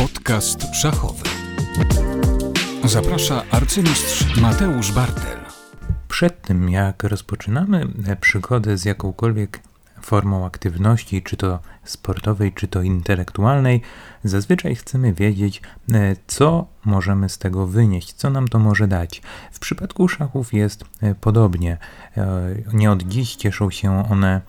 Podcast szachowy. Zaprasza arcymistrz Mateusz Bartel. Przed tym, jak rozpoczynamy przygodę z jakąkolwiek formą aktywności, czy to sportowej, czy to intelektualnej, zazwyczaj chcemy wiedzieć, e, co możemy z tego wynieść, co nam to może dać. W przypadku szachów jest e, podobnie. E, nie od dziś cieszą się one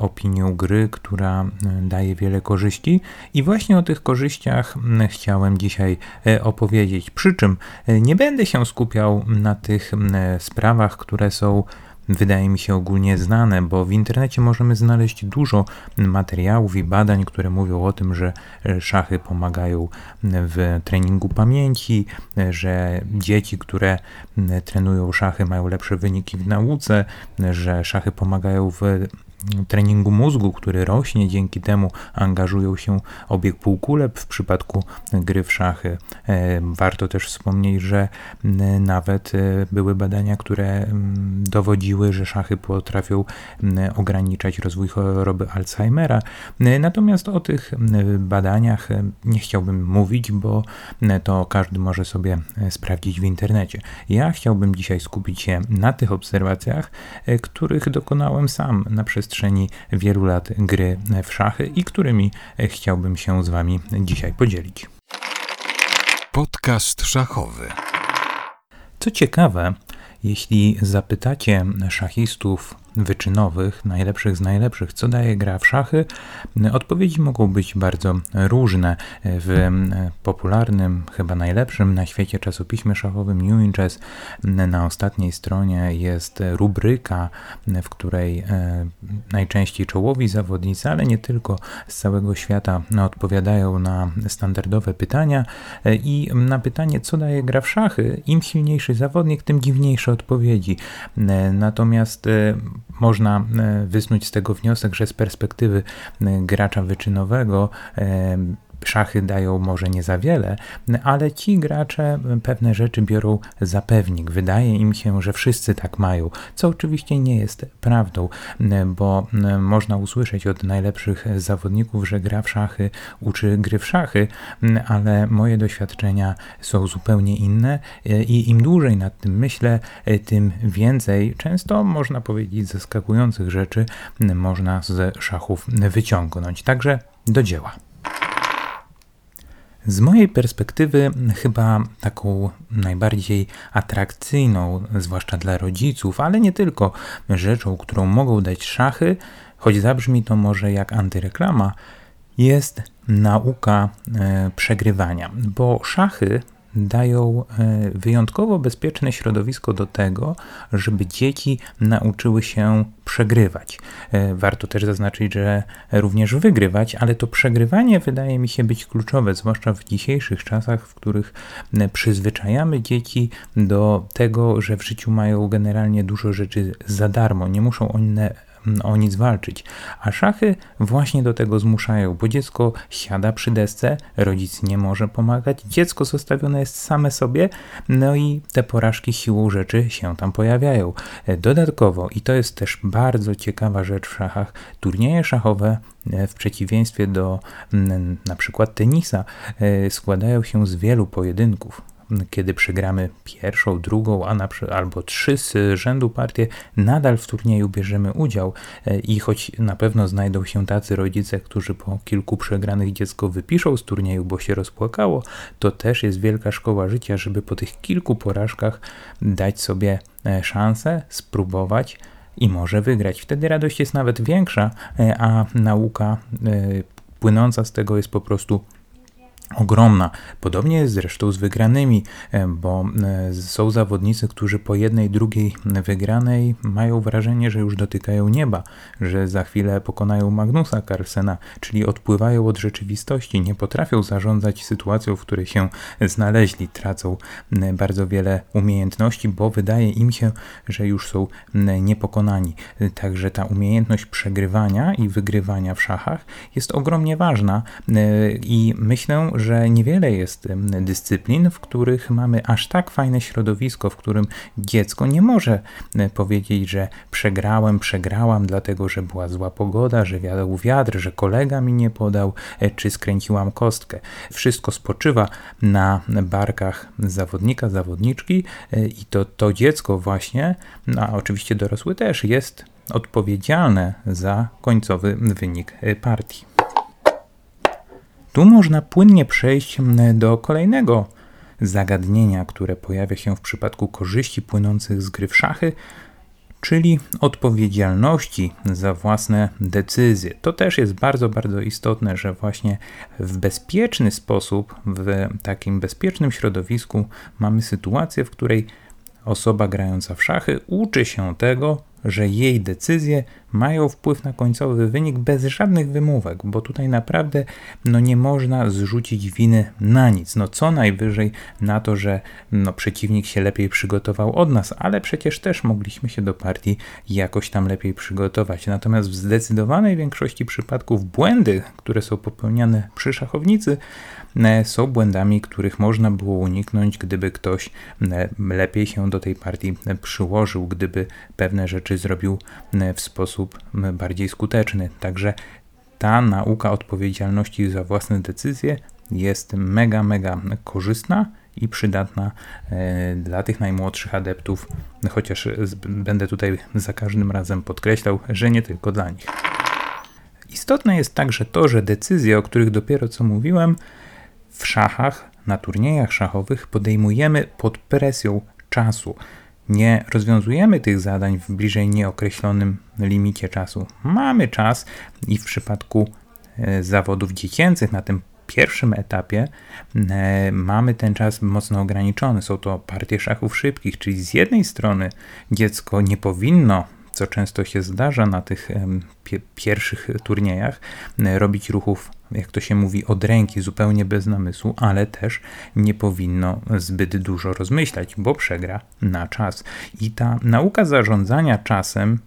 opinią gry, która daje wiele korzyści, i właśnie o tych korzyściach chciałem dzisiaj opowiedzieć. Przy czym nie będę się skupiał na tych sprawach, które są wydaje mi się ogólnie znane, bo w internecie możemy znaleźć dużo materiałów i badań, które mówią o tym, że szachy pomagają w treningu pamięci, że dzieci, które trenują szachy, mają lepsze wyniki w nauce, że szachy pomagają w treningu mózgu, który rośnie, dzięki temu angażują się obieg półkulep w przypadku gry w szachy. E, warto też wspomnieć, że nawet e, były badania, które dowodziły, że szachy potrafią ograniczać rozwój choroby Alzheimera. E, natomiast o tych badaniach nie chciałbym mówić, bo to każdy może sobie sprawdzić w internecie. Ja chciałbym dzisiaj skupić się na tych obserwacjach, których dokonałem sam na przestrzeni przestrzeni wielu lat gry w szachy i którymi chciałbym się z Wami dzisiaj podzielić. Podcast szachowy. Co ciekawe, jeśli zapytacie szachistów wyczynowych, najlepszych z najlepszych, co daje gra w szachy, odpowiedzi mogą być bardzo różne. W popularnym, chyba najlepszym na świecie czasopiśmie szachowym New in Chess na ostatniej stronie jest rubryka, w której e, najczęściej czołowi zawodnicy, ale nie tylko z całego świata odpowiadają na standardowe pytania e, i na pytanie, co daje gra w szachy, im silniejszy zawodnik, tym dziwniejsze odpowiedzi. E, natomiast można e, wysnuć z tego wniosek, że z perspektywy e, gracza wyczynowego e, szachy dają może nie za wiele, ale ci gracze pewne rzeczy biorą za pewnik. Wydaje im się, że wszyscy tak mają, co oczywiście nie jest prawdą, bo można usłyszeć od najlepszych zawodników, że gra w szachy uczy gry w szachy, ale moje doświadczenia są zupełnie inne i im dłużej nad tym myślę, tym więcej, często można powiedzieć zaskakujących rzeczy można z szachów wyciągnąć. Także do dzieła. Z mojej perspektywy, chyba taką najbardziej atrakcyjną, zwłaszcza dla rodziców, ale nie tylko, rzeczą, którą mogą dać szachy, choć zabrzmi to może jak antyreklama, jest nauka e, przegrywania, bo szachy dają e, wyjątkowo bezpieczne środowisko do tego, żeby dzieci nauczyły się przegrywać. E, warto też zaznaczyć, że również wygrywać, ale to przegrywanie wydaje mi się być kluczowe, zwłaszcza w dzisiejszych czasach, w których e, przyzwyczajamy dzieci do tego, że w życiu mają generalnie dużo rzeczy za darmo. Nie muszą one o nic walczyć. A szachy właśnie do tego zmuszają, bo dziecko siada przy desce, rodzic nie może pomagać, dziecko zostawione jest same sobie, no i te porażki siłą rzeczy się tam pojawiają. Dodatkowo, i to jest też bardzo ciekawa rzecz w szachach, turnieje szachowe e, w przeciwieństwie do na przykład tenisa e, składają się z wielu pojedynków kiedy przegramy pierwszą, drugą, a na, albo trzy z rzędu partię, nadal w turnieju bierzemy udział e, i choć na pewno znajdą się tacy rodzice, którzy po kilku przegranych dziecko wypiszą z turnieju, bo się rozpłakało, to też jest wielka szkoła życia, żeby po tych kilku porażkach dać sobie e, szansę, spróbować i może wygrać. Wtedy radość jest nawet większa, e, a nauka płynąca z tego jest po prostu ogromna. Podobnie jest zresztą z wygranymi, e, bo e, są zawodnicy, którzy po jednej, drugiej wygranej mają wrażenie, że już dotykają nieba, że za chwilę pokonają Magnusa Carlsena, czyli odpływają od rzeczywistości, nie potrafią zarządzać sytuacją, w której się znaleźli, tracą bardzo wiele umiejętności, bo wydaje im się, że już są niepokonani. Także ta umiejętność przegrywania i wygrywania w szachach jest ogromnie ważna e, i myślę, że niewiele jest dyscyplin, w których mamy aż tak fajne środowisko, w którym dziecko nie może powiedzieć, że przegrałem, przegrałam, dlatego że była zła pogoda, że wiadał wiatr, że kolega mi nie podał, e, czy skręciłam kostkę. Wszystko spoczywa na barkach zawodnika, zawodniczki e, i to, to dziecko właśnie, no, a oczywiście dorosły też, jest odpowiedzialne za końcowy wynik e, partii. Tu można płynnie przejść do kolejnego zagadnienia, które pojawia się w przypadku korzyści płynących z gry w szachy, czyli odpowiedzialności za własne decyzje. To też jest bardzo, bardzo istotne, że właśnie w bezpieczny sposób, w takim bezpiecznym środowisku mamy sytuację, w której osoba grająca w szachy uczy się tego, że jej decyzje mają wpływ na końcowy wynik bez żadnych wymówek, bo tutaj naprawdę no, nie można zrzucić winy na nic. No co najwyżej na to, że no, przeciwnik się lepiej przygotował od nas, ale przecież też mogliśmy się do partii jakoś tam lepiej przygotować. Natomiast w zdecydowanej większości przypadków błędy, które są popełniane przy szachownicy, są błędami, których można było uniknąć, gdyby ktoś e, lepiej się do tej partii e, przyłożył, gdyby pewne rzeczy zrobił w sposób bardziej skuteczny. Także ta nauka odpowiedzialności za własne decyzje jest mega, mega korzystna i przydatna dla tych najmłodszych adeptów, chociaż będę tutaj za każdym razem podkreślał, że nie tylko dla nich. Istotne jest także to, że decyzje, o których dopiero co mówiłem, w szachach, na turniejach szachowych podejmujemy pod presją czasu. Nie rozwiązujemy tych zadań w bliżej nieokreślonym limicie czasu. Mamy czas i w przypadku e, zawodów dziecięcych na tym pierwszym etapie e, mamy ten czas mocno ograniczony. Są to partie szachów szybkich, czyli z jednej strony dziecko nie powinno co często się zdarza na tych pie pierwszych turniejach, robić ruchów, jak to się mówi, od ręki, zupełnie bez namysłu, ale też nie powinno zbyt dużo rozmyślać, bo przegra na czas. I ta nauka zarządzania czasem,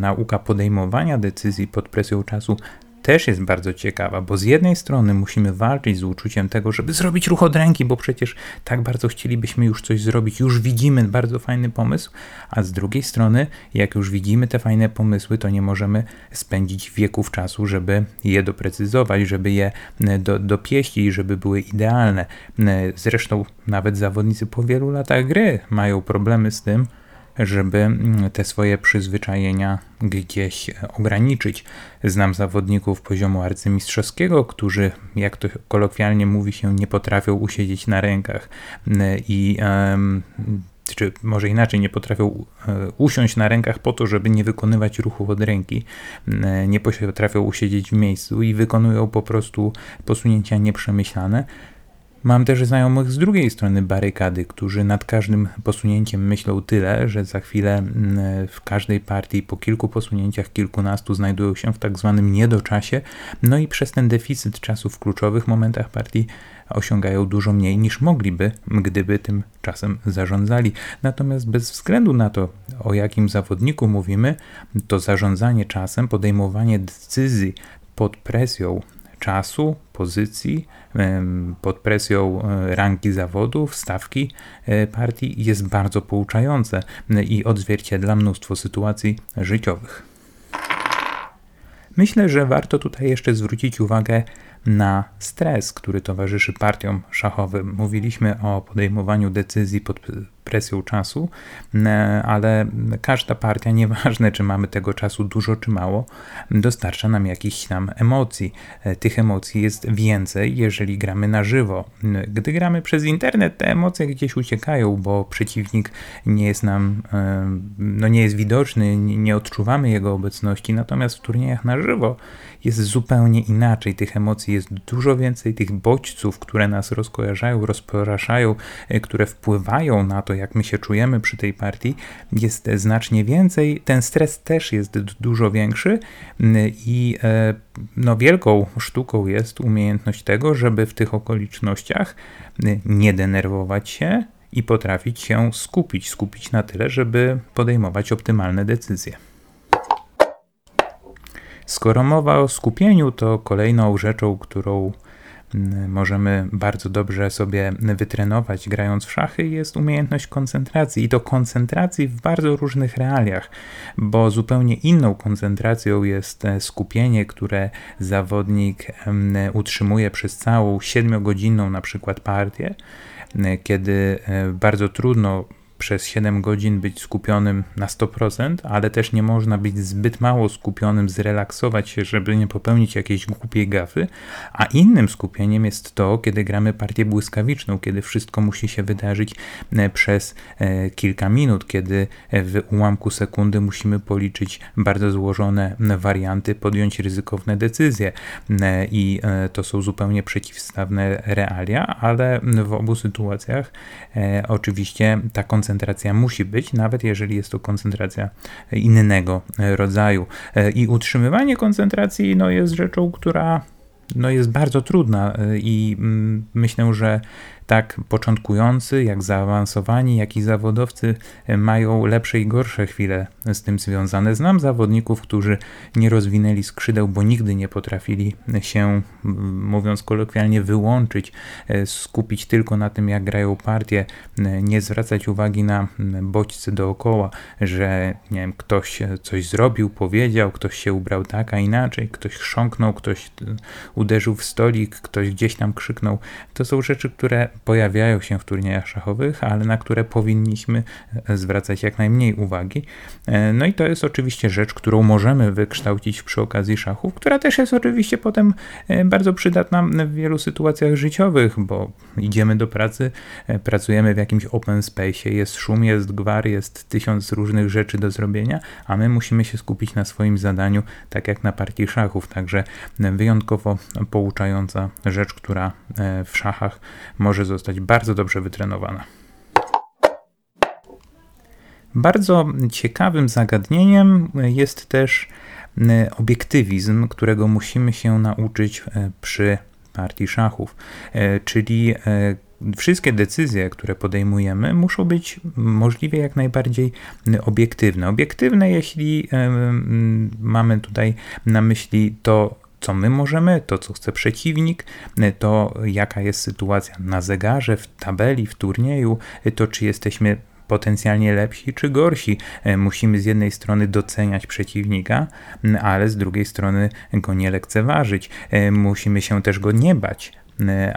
nauka podejmowania decyzji pod presją czasu też jest bardzo ciekawa, bo z jednej strony musimy walczyć z uczuciem tego, żeby zrobić ruch od ręki, bo przecież tak bardzo chcielibyśmy już coś zrobić, już widzimy bardzo fajny pomysł, a z drugiej strony, jak już widzimy te fajne pomysły, to nie możemy spędzić wieków czasu, żeby je doprecyzować, żeby je e, do, dopieścić, żeby były idealne. E, zresztą nawet zawodnicy po wielu latach gry mają problemy z tym, żeby mm, te swoje przyzwyczajenia gdzieś ograniczyć. Znam zawodników poziomu arcymistrzowskiego, którzy, jak to kolokwialnie mówi się, nie potrafią usiedzieć na rękach i czy może inaczej, nie potrafią e, usiąść na rękach po to, żeby nie wykonywać ruchów od ręki, nie potrafią usiedzieć w miejscu i wykonują po prostu posunięcia nieprzemyślane. Mam też znajomych z drugiej strony barykady, którzy nad każdym posunięciem myślą tyle, że za chwilę mm, w każdej partii po kilku posunięciach, kilkunastu znajdują się w tak zwanym niedoczasie, no i przez ten deficyt czasu w kluczowych momentach partii osiągają dużo mniej niż mogliby, gdyby tym czasem zarządzali. Natomiast bez względu na to, o jakim zawodniku mówimy, to zarządzanie czasem, podejmowanie decyzji pod presją czasu, pozycji, pod presją e, ranki zawodów, stawki e, partii jest bardzo pouczające i odzwierciedla mnóstwo sytuacji życiowych. Myślę, że warto tutaj jeszcze zwrócić uwagę na stres, który towarzyszy partiom szachowym. Mówiliśmy o podejmowaniu decyzji pod presją czasu, e, ale każda partia, nieważne czy mamy tego czasu dużo czy mało, dostarcza nam jakichś tam emocji. E, tych emocji jest więcej, jeżeli gramy na żywo. Gdy gramy przez internet, te emocje gdzieś uciekają, bo przeciwnik nie jest nam, e, no nie jest widoczny, nie odczuwamy jego obecności, natomiast w turniejach na żywo jest zupełnie inaczej. Tych emocji jest dużo więcej, tych bodźców, które nas rozkojarzają, rozpraszają, które wpływają na to, jak my się czujemy przy tej partii, jest znacznie więcej. Ten stres też jest dużo większy i e, no, wielką sztuką jest umiejętność tego, żeby w tych okolicznościach nie denerwować się i potrafić się skupić, skupić na tyle, żeby podejmować optymalne decyzje. Skoro mowa o skupieniu, to kolejną rzeczą, którą możemy bardzo dobrze sobie wytrenować grając w szachy, jest umiejętność koncentracji. I to koncentracji w bardzo różnych realiach, bo zupełnie inną koncentracją jest e, skupienie, które zawodnik utrzymuje przez całą 7-godzinną na przykład partię, kiedy e, bardzo trudno przez 7 godzin być skupionym na 100%, ale też nie można być zbyt mało skupionym, zrelaksować się, żeby nie popełnić jakiejś głupiej gafy, a innym skupieniem jest to, kiedy gramy partię błyskawiczną, kiedy wszystko musi się wydarzyć e, przez e, kilka minut, kiedy w ułamku sekundy musimy policzyć bardzo złożone warianty, podjąć ryzykowne decyzje. E, i to są zupełnie przeciwstawne realia, ale w obu sytuacjach oczywiście ta koncentracja koncentracja musi być, nawet jeżeli jest to koncentracja innego rodzaju. I utrzymywanie koncentracji no, jest rzeczą, która no, jest bardzo trudna i mm, myślę, że tak początkujący, jak zaawansowani, jak i zawodowcy e, mają lepsze i gorsze chwile z tym związane. Znam zawodników, którzy nie rozwinęli skrzydeł, bo nigdy nie potrafili się, mówiąc kolokwialnie, wyłączyć, e, skupić tylko na tym, jak grają partię, e, nie zwracać uwagi na bodźce dookoła, że nie wiem, ktoś coś zrobił, powiedział, ktoś się ubrał tak, a inaczej, ktoś chrząknął, ktoś uderzył w stolik, ktoś gdzieś tam krzyknął. To są rzeczy, które pojawiają się w turniejach szachowych, ale na które powinniśmy e, zwracać jak najmniej uwagi. E, no i to jest oczywiście rzecz, którą możemy wykształcić przy okazji szachów, która też jest oczywiście potem e, bardzo przydatna w wielu sytuacjach życiowych, bo idziemy do pracy, pracujemy w jakimś open space, jest szum, jest gwar, jest tysiąc różnych rzeczy do zrobienia, a my musimy się skupić na swoim zadaniu, tak jak na partii szachów. Także wyjątkowo pouczająca rzecz, która w szachach może zostać bardzo dobrze wytrenowana. Bardzo ciekawym zagadnieniem jest też e, obiektywizm, którego musimy się nauczyć e, przy partii szachów, e, czyli wszystkie decyzje, które podejmujemy, muszą być możliwie jak najbardziej obiektywne. Obiektywne, jeśli mamy tutaj na myśli to, co my możemy, to co chce przeciwnik, to jaka jest sytuacja na zegarze, w tabeli, w turnieju, to czy jesteśmy potencjalnie lepsi czy gorsi. Musimy z jednej strony doceniać przeciwnika, ale z drugiej strony go nie lekceważyć. Musimy się też go nie bać,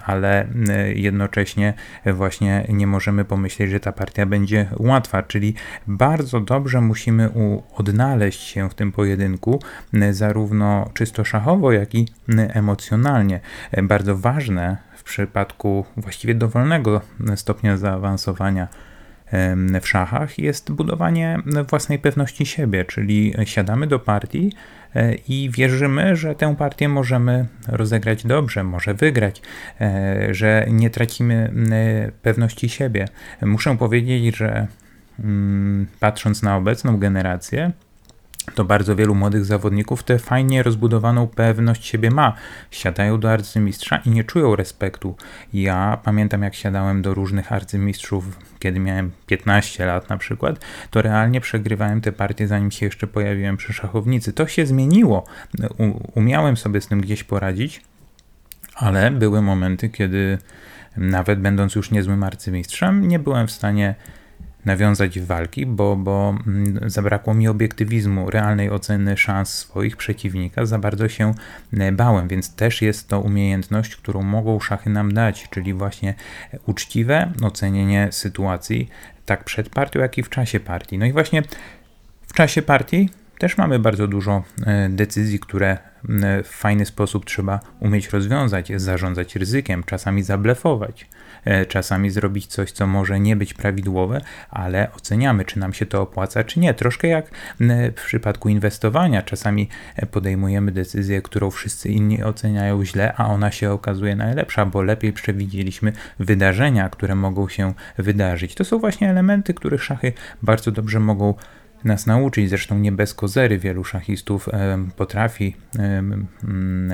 ale y, jednocześnie właśnie nie możemy pomyśleć, że ta partia będzie łatwa, czyli bardzo dobrze musimy odnaleźć się w tym pojedynku, y, zarówno czysto szachowo, jak i emocjonalnie. Bardzo ważne w przypadku właściwie dowolnego stopnia zaawansowania w szachach jest budowanie własnej pewności siebie, czyli siadamy do partii e, i wierzymy, że tę partię możemy rozegrać dobrze, może wygrać, e, że nie tracimy pewności siebie. Muszę powiedzieć, że mm, patrząc na obecną generację, to bardzo wielu młodych zawodników tę fajnie rozbudowaną pewność siebie ma. Siadają do arcymistrza i nie czują respektu. Ja pamiętam, jak siadałem do różnych arcymistrzów, kiedy miałem 15 lat na przykład, to realnie przegrywałem te partie, zanim się jeszcze pojawiłem przy szachownicy. To się zmieniło. umiałem sobie z tym gdzieś poradzić, ale były momenty, kiedy nawet będąc już niezłym arcymistrzem, nie byłem w stanie nawiązać walki, bo, bo mm, zabrakło mi obiektywizmu, realnej oceny szans swoich przeciwnika, za bardzo się e, bałem, więc też jest to umiejętność, którą mogą szachy nam dać, czyli właśnie uczciwe ocenienie sytuacji, tak przed partią, jak i w czasie partii. No i właśnie w czasie partii też mamy bardzo dużo e, decyzji, które w fajny sposób trzeba umieć rozwiązać, zarządzać ryzykiem, czasami zablefować, e, czasami zrobić coś, co może nie być prawidłowe, ale oceniamy, czy nam się to opłaca, czy nie. Troszkę jak w przypadku inwestowania, czasami e, podejmujemy decyzję, którą wszyscy inni oceniają źle, a ona się okazuje najlepsza, bo lepiej przewidzieliśmy wydarzenia, które mogą się wydarzyć. To są właśnie elementy, których szachy bardzo dobrze mogą nas nauczyć. Zresztą nie bez kozery wielu szachistów potrafi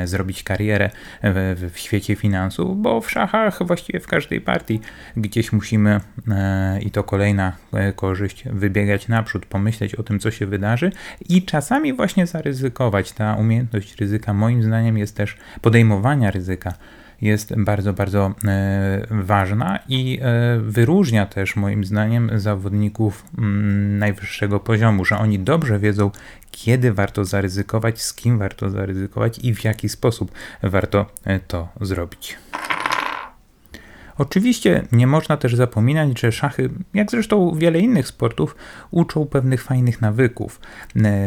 zrobić karierę w, w świecie finansów, bo w szachach właściwie w każdej partii gdzieś musimy e, i to kolejna e, korzyść wybiegać naprzód, pomyśleć o tym, co się wydarzy i czasami właśnie zaryzykować. Ta umiejętność ryzyka moim zdaniem jest też podejmowania ryzyka jest bardzo, bardzo e, ważna i e, wyróżnia też moim zdaniem zawodników mm, najwyższego poziomu, że oni dobrze wiedzą, kiedy warto zaryzykować, z kim warto zaryzykować i w jaki sposób warto e, to zrobić. Oczywiście nie można też zapominać, że szachy, jak zresztą wiele innych sportów, uczą pewnych fajnych nawyków.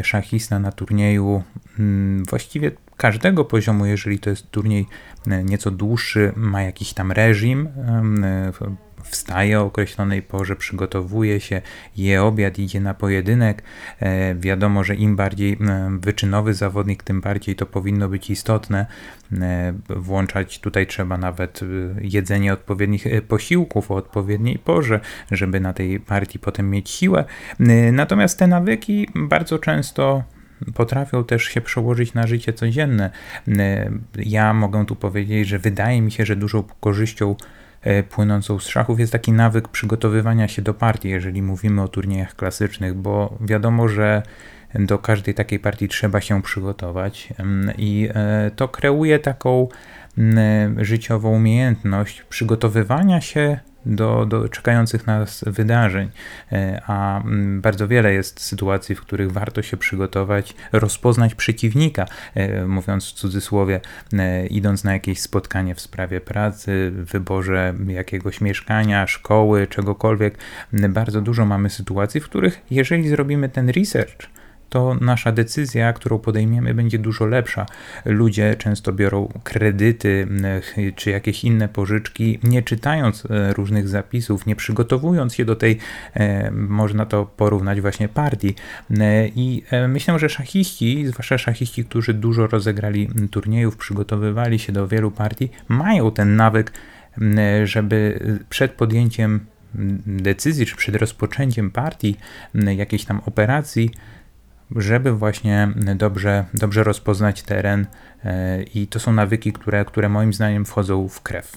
Szachista na turnieju mm, właściwie każdego poziomu, jeżeli to jest turniej e, nieco dłuższy, ma jakiś tam reżim wstaje o określonej porze, przygotowuje się, je obiad, idzie na pojedynek. E, wiadomo, że im bardziej wyczynowy zawodnik, tym bardziej to powinno być istotne. E, włączać tutaj trzeba nawet e, jedzenie odpowiednich posiłków o odpowiedniej porze, żeby na tej partii potem mieć siłę. Natomiast te nawyki bardzo często potrafią też się przełożyć na życie codzienne. Ja mogę tu powiedzieć, że wydaje mi się, że dużą korzyścią E, płynącą z szachów jest taki nawyk przygotowywania się do partii, jeżeli mówimy o turniejach klasycznych, bo wiadomo, że do każdej takiej partii trzeba się przygotować i e, to kreuje taką życiową umiejętność przygotowywania się do, do czekających nas wydarzeń, e, a mm, bardzo wiele jest sytuacji, w których warto się przygotować, rozpoznać przeciwnika, e, mówiąc w cudzysłowie, e, idąc na jakieś spotkanie w sprawie pracy, wyborze jakiegoś mieszkania, szkoły, czegokolwiek. Bardzo dużo mamy sytuacji, w których jeżeli zrobimy ten research, to nasza decyzja, którą podejmiemy, będzie dużo lepsza. Ludzie często biorą kredyty czy jakieś inne pożyczki, nie czytając e, różnych zapisów, nie przygotowując się do tej, e, można to porównać właśnie partii. E, I myślę, że szachiści, zwłaszcza szachiści, którzy dużo rozegrali turniejów, przygotowywali się do wielu partii, mają ten nawyk, żeby przed podjęciem decyzji, czy przed rozpoczęciem partii, jakiejś tam operacji, żeby właśnie dobrze, dobrze rozpoznać teren e, i to są nawyki, które, które moim zdaniem wchodzą w krew.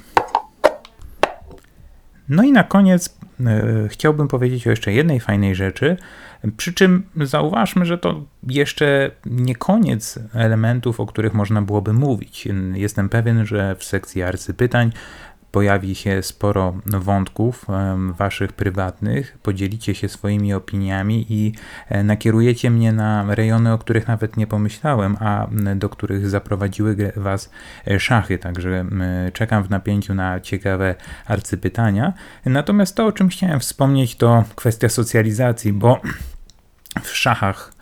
No i na koniec e, chciałbym powiedzieć o jeszcze jednej fajnej rzeczy, przy czym zauważmy, że to jeszcze nie koniec elementów, o których można byłoby mówić. Jestem pewien, że w sekcji arcypytań pojawi się sporo wątków waszych prywatnych, podzielicie się swoimi opiniami i e, nakierujecie mnie na rejony, o których nawet nie pomyślałem, a do których zaprowadziły was e, szachy. Także czekam w napięciu na ciekawe arcypytania. Natomiast to, o czym chciałem wspomnieć, to kwestia socjalizacji, bo w szachach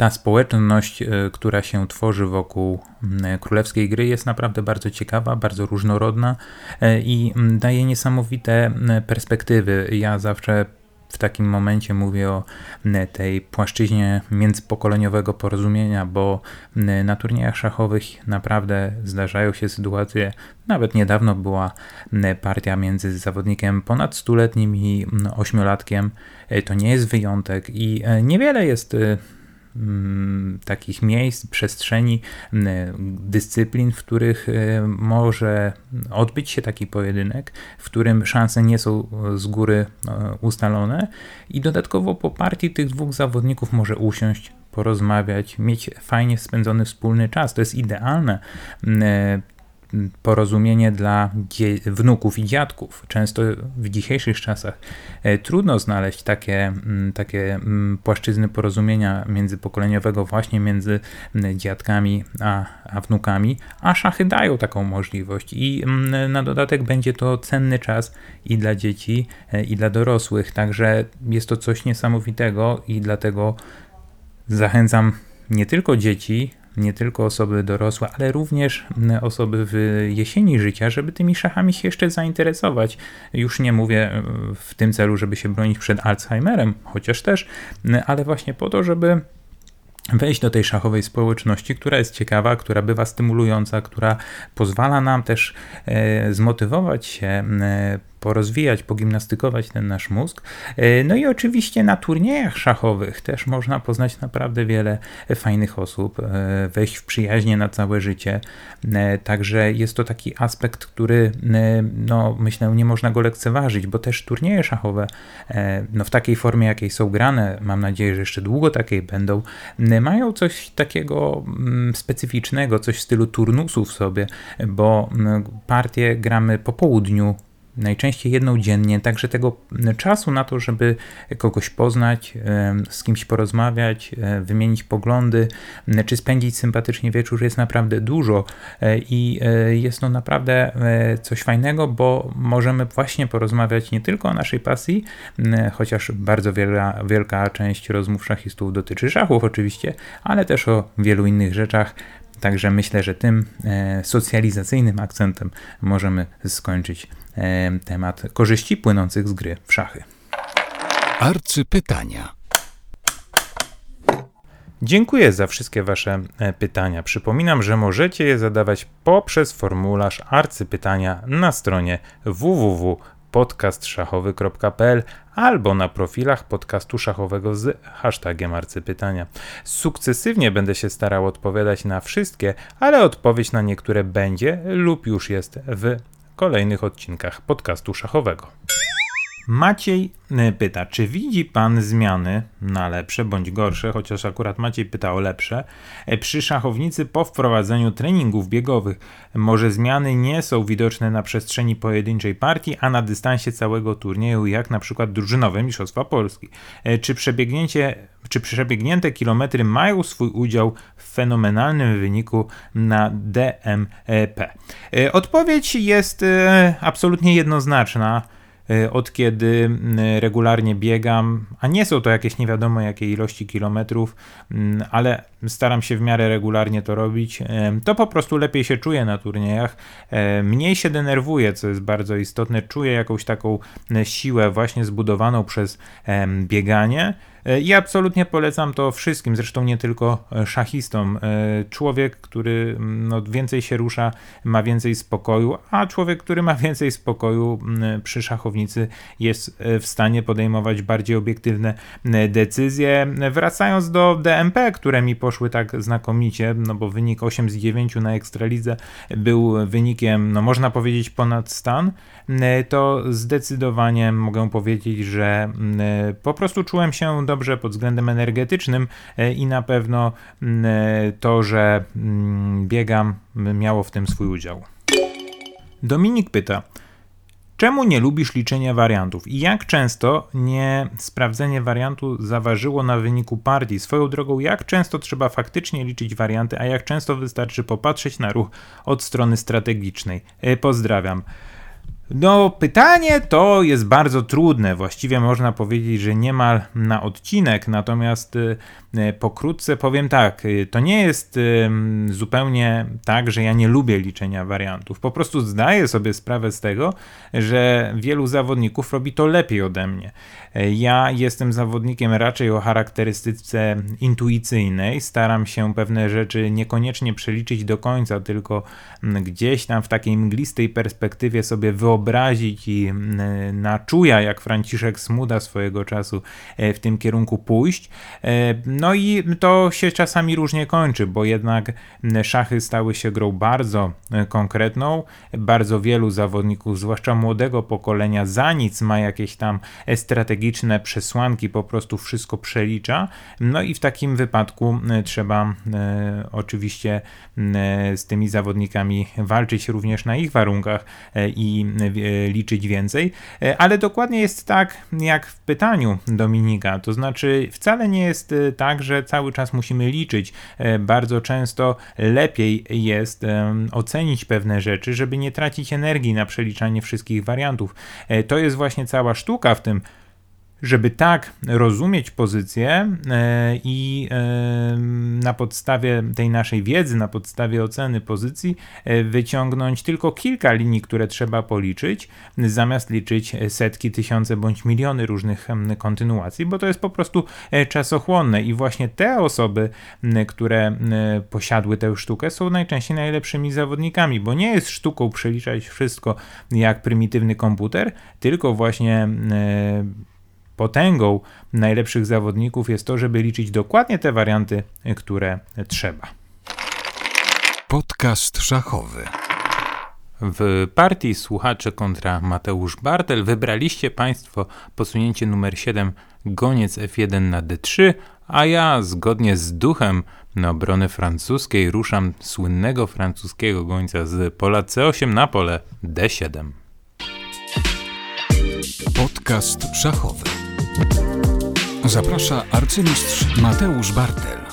ta społeczność, e, która się tworzy wokół królewskiej gry, jest naprawdę bardzo ciekawa, bardzo różnorodna e, i daje niesamowite perspektywy. Ja zawsze w takim momencie mówię o tej płaszczyźnie międzypokoleniowego porozumienia, bo na turniejach szachowych naprawdę zdarzają się sytuacje, nawet niedawno była partia między zawodnikiem ponad stuletnim i ośmiolatkiem. E, to nie jest wyjątek i niewiele jest takich miejsc, przestrzeni, mm, dyscyplin, w których e, może odbyć się taki pojedynek, w którym szanse nie są z góry e, ustalone i dodatkowo po partii tych dwóch zawodników może usiąść, porozmawiać, mieć fajnie spędzony wspólny czas. To jest idealne mm, porozumienie dla wnuków i dziadków. Często w dzisiejszych czasach e, trudno znaleźć takie, mm, takie mm, płaszczyzny porozumienia międzypokoleniowego właśnie między mm, dziadkami a, a wnukami, a szachy dają taką możliwość i na dodatek będzie to cenny czas i dla dzieci, e, i dla dorosłych, także jest to coś niesamowitego i dlatego zachęcam nie tylko dzieci, nie tylko osoby dorosłe, ale również osoby w jesieni życia, żeby tymi szachami się jeszcze zainteresować. Już nie mówię e, w tym celu, żeby się bronić przed Alzheimerem, chociaż też, ale właśnie po to, żeby wejść do tej szachowej społeczności, która jest ciekawa, która bywa stymulująca, która pozwala nam też e, zmotywować się, e, porozwijać, pogimnastykować ten nasz mózg. E, no i oczywiście na turniejach szachowych też można poznać naprawdę wiele fajnych osób, e, wejść w przyjaźnie na całe życie. E, także jest to taki aspekt, który no, myślę nie można go lekceważyć, bo też turnieje szachowe no, w takiej formie, jakiej są grane, mam nadzieję, że jeszcze długo takiej będą, mają coś takiego specyficznego, coś w stylu turnusu w sobie, bo partie gramy po południu, najczęściej jedną dziennie, także tego czasu na to, żeby kogoś poznać, z kimś porozmawiać, e, wymienić poglądy, czy spędzić sympatycznie wieczór jest naprawdę dużo e, i e, jest to naprawdę coś fajnego, bo możemy właśnie porozmawiać nie tylko o naszej pasji, chociaż bardzo wielka, wielka część rozmów szachistów dotyczy szachów oczywiście, ale też o wielu innych rzeczach, Także myślę, że tym e, socjalizacyjnym akcentem możemy skończyć e, temat korzyści płynących z gry w szachy. Arcypytania. Dziękuję za wszystkie Wasze e, pytania. Przypominam, że możecie je zadawać poprzez formularz arcypytania na stronie www podcastszachowy.pl albo na profilach podcastu szachowego z hashtagiem arcypytania. Sukcesywnie będę się starał odpowiadać na wszystkie, ale odpowiedź na niektóre będzie lub już jest w kolejnych odcinkach podcastu szachowego. Maciej y, pyta, czy widzi pan zmiany na lepsze bądź gorsze, chociaż akurat Maciej pyta o lepsze, e, przy szachownicy po wprowadzeniu treningów biegowych? Może zmiany nie są widoczne na przestrzeni pojedynczej partii, a na dystansie całego turnieju, jak na przykład drużynowe Mistrzostwa Polski? E, czy przebiegnięcie czy przebiegnięte kilometry mają swój udział w fenomenalnym wyniku na DMP? E, odpowiedź jest absolutnie jednoznaczna. E, od kiedy regularnie biegam, a nie są to jakieś nie wiadomo jakie ilości kilometrów, ale staram się w miarę regularnie to robić, to po prostu lepiej się czuję na turniejach, e, mniej się denerwuję, co jest bardzo istotne, czuję jakąś taką siłę właśnie zbudowaną przez bieganie. E, I absolutnie polecam to wszystkim, zresztą nie tylko e, szachistom. E, człowiek, który mm, no, więcej się rusza, ma więcej spokoju, a człowiek, który ma więcej spokoju mm, przy szachownicy jest w stanie podejmować bardziej obiektywne decyzje. Wracając do DMP, które mi poszły tak znakomicie, no bo wynik 8 z 9 na Ekstralidze był wynikiem, no można powiedzieć, ponad stan, to zdecydowanie mogę powiedzieć, że po prostu czułem się dobrze pod względem energetycznym e, i na pewno mm, e, to, że mm, biegam, miało w tym swój udział. Dominik pyta, Czemu nie lubisz liczenia wariantów i jak często nie sprawdzenie wariantu zaważyło na wyniku partii? Swoją drogą, jak często trzeba faktycznie liczyć warianty, a jak często wystarczy popatrzeć na ruch od strony strategicznej? E, pozdrawiam. No, pytanie to jest bardzo trudne. Właściwie można powiedzieć, że niemal na odcinek, natomiast y, pokrótce powiem tak. Y, to nie jest zupełnie tak, że ja nie lubię liczenia wariantów. Po prostu zdaję sobie sprawę z tego, że wielu zawodników robi to lepiej ode mnie. Ja jestem zawodnikiem raczej o charakterystyce intuicyjnej. Staram się pewne rzeczy niekoniecznie przeliczyć do końca, tylko gdzieś tam w takiej mglistej perspektywie sobie wyobrazić i mm, na czuja, jak Franciszek Smuda swojego czasu e, w tym kierunku pójść. E, no i to się czasami różnie kończy, bo jednak szachy stały się grą bardzo e, konkretną. Bardzo wielu zawodników, zwłaszcza młodego pokolenia, za nic ma jakieś tam strategiczne przesłanki po prostu wszystko przelicza. No i w takim wypadku e, trzeba e, oczywiście e, z tymi zawodnikami walczyć również na ich warunkach i liczyć więcej. Ale dokładnie jest tak, jak w pytaniu Dominika. To znaczy, wcale nie jest tak, że cały czas musimy liczyć. Bardzo często lepiej jest ocenić pewne rzeczy, żeby nie tracić energii na przeliczanie wszystkich wariantów. To jest właśnie cała sztuka w tym Żeby tak rozumieć pozycję e, i e, na podstawie tej naszej wiedzy, na podstawie oceny pozycji, e, wyciągnąć tylko kilka linii, które trzeba policzyć, zamiast liczyć setki, tysiące bądź miliony różnych kontynuacji, bo to jest po prostu czasochłonne. I właśnie te osoby, które posiadły tę sztukę, są najczęściej najlepszymi zawodnikami, bo nie jest sztuką przeliczać wszystko jak prymitywny komputer, tylko właśnie potęgą najlepszych zawodników jest to, żeby liczyć dokładnie te warianty, które trzeba. Podcast szachowy. W partii słuchacze kontra Mateusz Bartel wybraliście Państwo posunięcie numer 7 goniec F1 na D3, a ja zgodnie z duchem na obronę francuskiej ruszam słynnego francuskiego gońca z pola C8 na pole D7. Podcast szachowy. Zaprasza arcymistrz Mateusz Bartel.